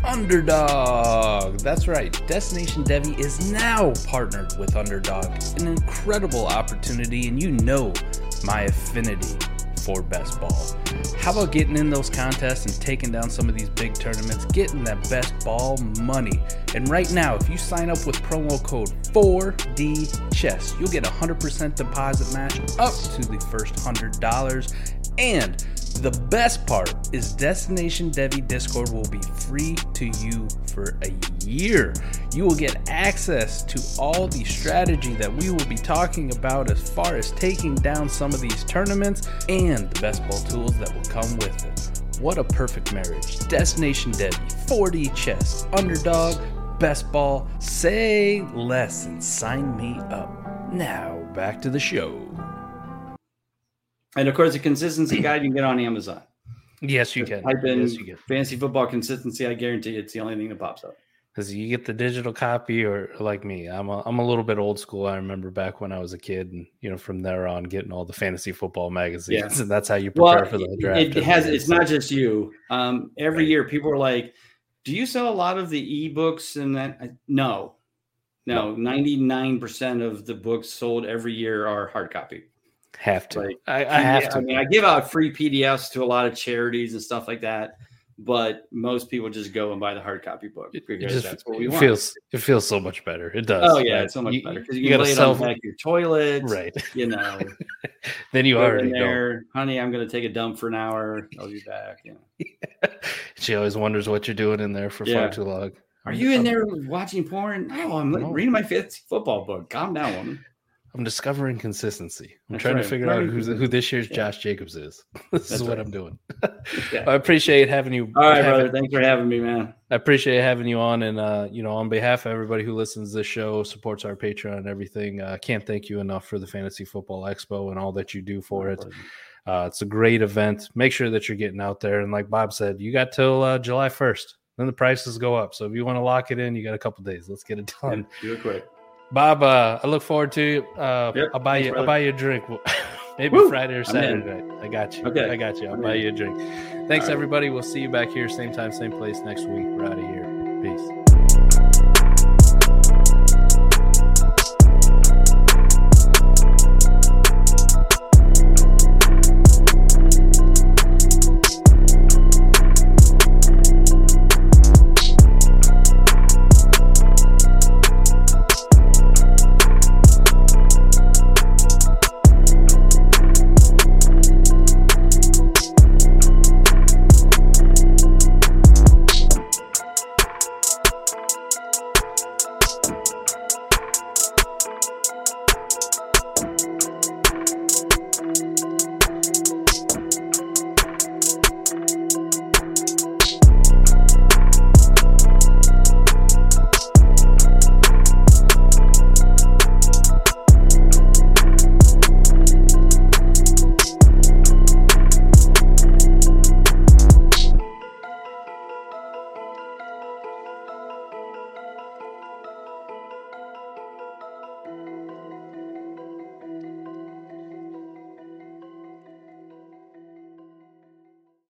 Underdog. That's right. Destination Devy is now partnered with Underdog. An incredible opportunity, and you know my affinity for best ball. How about getting in those contests and taking down some of these big tournaments, getting that best ball money? And right now, if you sign up with promo code 4D Chess, you'll get a 100% deposit match up to the first $100. And the best part is Destination Devy Discord will be free to you for a year. You will get access to all the strategy that we will be talking about as far as taking down some of these tournaments and the best ball tools that will come with it. What a perfect marriage. Destination Devy, 4D chess, underdog, best ball, say less and sign me up. Now back to the show. And of course, the consistency guide you can get on Amazon. Yes, you can. Type in yes, you can. fantasy football consistency. I guarantee it's the only thing that pops up. Because you get the digital copy, or like me, I'm a, I'm a little bit old school. I remember back when I was a kid, and you know, from there on, getting all the fantasy football magazines, Yeah. and that's how you prepare Well, for the draft. it, has. It's not just you. Um, every Right. year, people are like, "Do you sell a lot of the ebooks?" And that I- no, no, ninety nine percent of the books sold every year are hard copy. Have to. like, I, I have Yeah, to. I mean, I give out free PDFs to a lot of charities and stuff like that, but most people just go and buy the hard copy book It- because it just that's what we it want. feels it feels so much better. It does. oh yeah, right? it's so much You- better because You, you, can got lay to it self on the back of your toilet, right. You know, then you put it already in know. there, honey. I'm going to take a dump for an hour. I'll be back. You know. She always wonders what you're doing in there for Yeah. far too long. Are you in um, there watching porn? No, I'm No. reading my fifth football book. Calm down, woman. I'm discovering consistency. I'm That's trying right. to figure out who's, who this year's Yeah. Josh Jacobs is. this is That's what right. I'm doing. Yeah. I appreciate having you. All right, having- brother. Thanks for having me, man. I appreciate having you on, and uh, you know, on behalf of everybody who listens to this show, supports our Patreon and everything, I uh, can't thank you enough for the Fantasy Football Expo and all that you do for it. Uh, it's a great event. Make sure that you're getting out there, and like Bob said, you got till uh, July 1st. Then the prices go up. So if you want to lock it in, you got a couple days. Let's get it done. Do it quick. Bob, uh, I look forward to. Uh, Yep, I'll buy thanks, you. I'll buy you a drink. Maybe Woo, Friday or Saturday I got you. Okay, I got you. I'll I'm buy in. you a drink. Thanks, right. everybody. We'll see you back here, same time, same place next week. We're out of here. Peace.